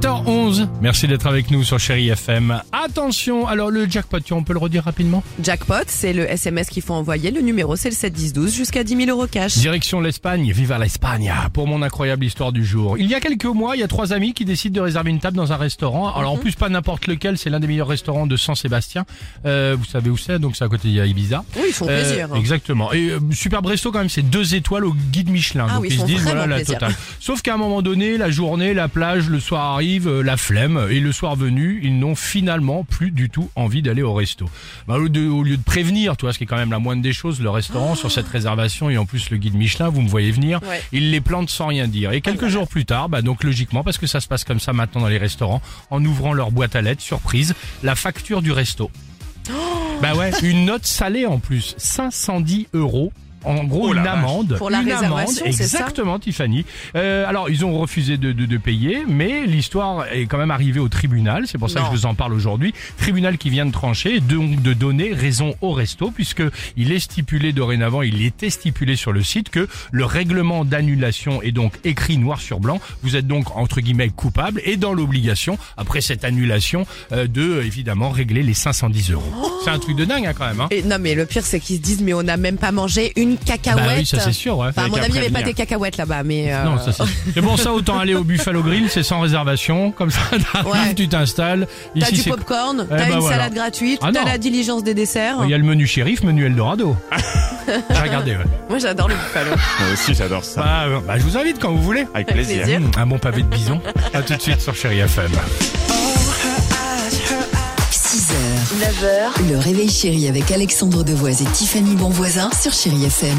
7h11, merci d'être avec nous sur Chéri FM. Attention, alors le jackpot, on peut le redire rapidement Jackpot, c'est le SMS qu'il faut envoyer. Le numéro, c'est le 71012 jusqu'à 10 000 euros cash. Direction l'Espagne, viva l'Espagne pour mon incroyable histoire du jour. Il y a quelques mois, il y a trois amis qui décident de réserver une table dans un restaurant. Alors en plus pas n'importe lequel, c'est l'un des meilleurs restaurants de San Sébastien. Euh, vous savez où c'est, donc c'est à côté de Ibiza. Oui, ils font Euh, plaisir. Exactement. Et euh, super resto quand même, c'est deux étoiles au guide Michelin. Ah donc oui, ils ils se font disent voilà la plaisir. totale. Sauf qu'à un moment donné, la journée, la plage, le soir arrive, euh, la flemme. Et le soir venu, ils n'ont finalement plus du tout envie d'aller au resto. Bah, au, lieu de, au lieu de prévenir, toi, ce qui est quand même la moindre des choses, le restaurant sur cette réservation et en plus le guide Michelin, vous me voyez venir, Ouais. ils les plantent sans rien dire. Et quelques jours plus tard, bah donc logiquement, parce que ça se passe comme ça maintenant dans les restaurants, en ouvrant leur boîte à lettres, surprise, la facture du resto. Bah ouais, une note salée en plus, 510 euros. En gros, Oh une amende. Pour la une réservation, amende, c'est ça exactement, Tiffany. Euh, alors, ils ont refusé de, de, de payer, mais l'histoire est quand même arrivée au tribunal. C'est pour ça Non. que je vous en parle aujourd'hui. Tribunal qui vient de trancher, donc de donner raison au resto, puisque il est stipulé dorénavant, il était stipulé sur le site que le règlement d'annulation est donc écrit noir sur blanc. Vous êtes donc entre guillemets coupable et dans l'obligation après cette annulation euh, de évidemment régler les 510 euros. C'est un truc de dingue hein, quand même. Hein. Et non, mais le pire, c'est qu'ils se disent, mais on n'a même pas mangé une cacahuète. Bah oui, ça c'est sûr. Ouais. Enfin, à mon avis, il n'y avait pas des cacahuètes là-bas, mais. euh, Non, ça c'est. Mais bon, ça autant aller au Buffalo Grill, c'est sans réservation, comme ça Ouais. tu t'installes. T'as Ici du c'est. popcorn, Eh t'as ben une voilà. salade gratuite, Ah t'as la diligence des desserts. Il y a le menu shérif, menu Eldorado. J'ai regardé. Ouais. Moi, j'adore le buffalo. Moi aussi, j'adore ça. Bah, bah, je vous invite quand vous voulez. Avec Avec plaisir. plaisir. Mmh, un bon pavé de bison. À tout de suite sur Chéri FM. 6h, 9h, le réveil chéri avec Alexandre Devoise et Tiffany Bonvoisin sur Chéri FM.